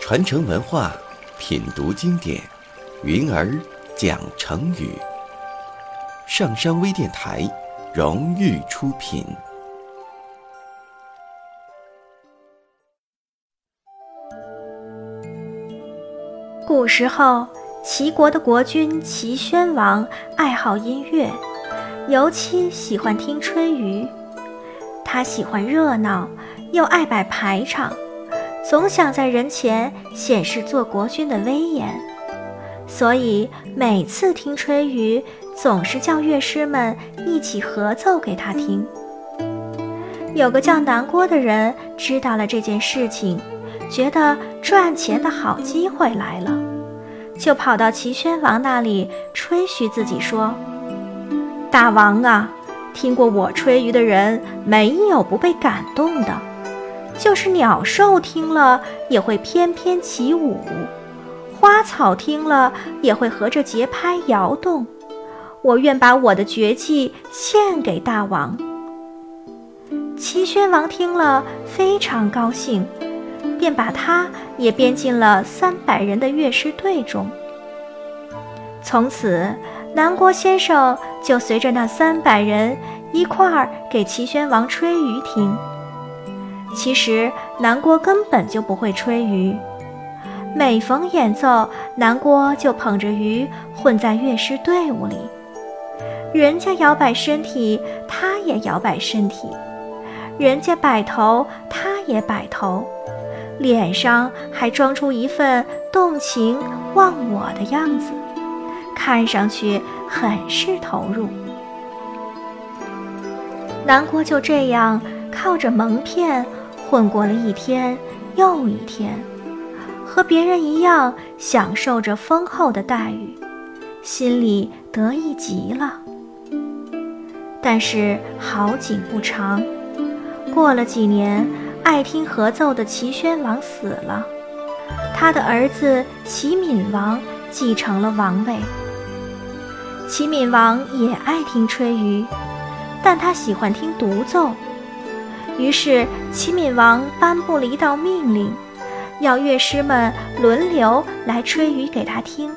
传承文化，品读经典，云儿讲成语。上山微电台荣誉出品。古时候，齐国的国君齐宣王爱好音乐，尤其喜欢听吹竽。他喜欢热闹，又爱摆排场。总想在人前显示做国君的威严，所以每次听吹竽，总是叫乐师们一起合奏给他听。有个叫南郭的人知道了这件事情，觉得赚钱的好机会来了，就跑到齐宣王那里吹嘘自己说：“大王啊，听过我吹竽的人，没有不被感动的。”就是鸟兽听了也会翩翩起舞，花草听了也会合着节拍摇动。我愿把我的绝技献给大王。齐宣王听了非常高兴，便把他也编进了三百人的乐师队中。从此，南郭先生就随着那三百人一块儿给齐宣王吹竽听。其实南郭根本就不会吹竽，每逢演奏，南郭就捧着竽混在乐师队伍里，人家摇摆身体，他也摇摆身体；人家摆头，他也摆头，脸上还装出一份动情忘我的样子，看上去很是投入。南郭就这样靠着蒙骗。混过了一天又一天，和别人一样享受着丰厚的待遇，心里得意极了。但是好景不长，过了几年，爱听合奏的齐宣王死了，他的儿子齐闵王继承了王位。齐闵王也爱听吹竽，但他喜欢听独奏。于是，齐闵王颁布了一道命令，要乐师们轮流来吹竽给他听。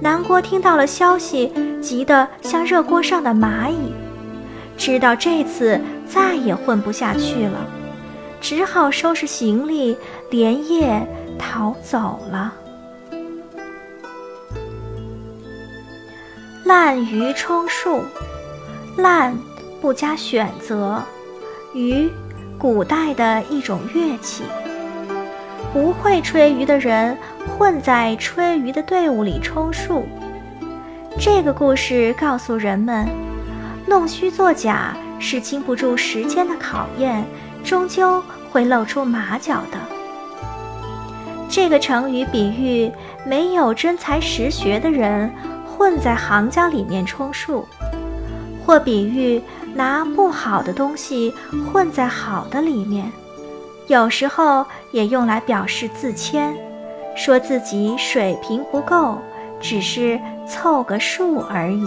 南郭听到了消息，急得像热锅上的蚂蚁，知道这次再也混不下去了，只好收拾行李，连夜逃走了。滥竽充数，滥不加选择。竽，古代的一种乐器。不会吹竽的人混在吹竽的队伍里充数。这个故事告诉人们，弄虚作假是经不住时间的考验，终究会露出马脚的。这个成语比喻没有真才实学的人混在行家里面充数，或比喻。拿不好的东西混在好的里面，有时候也用来表示自谦，说自己水平不够，只是凑个数而已。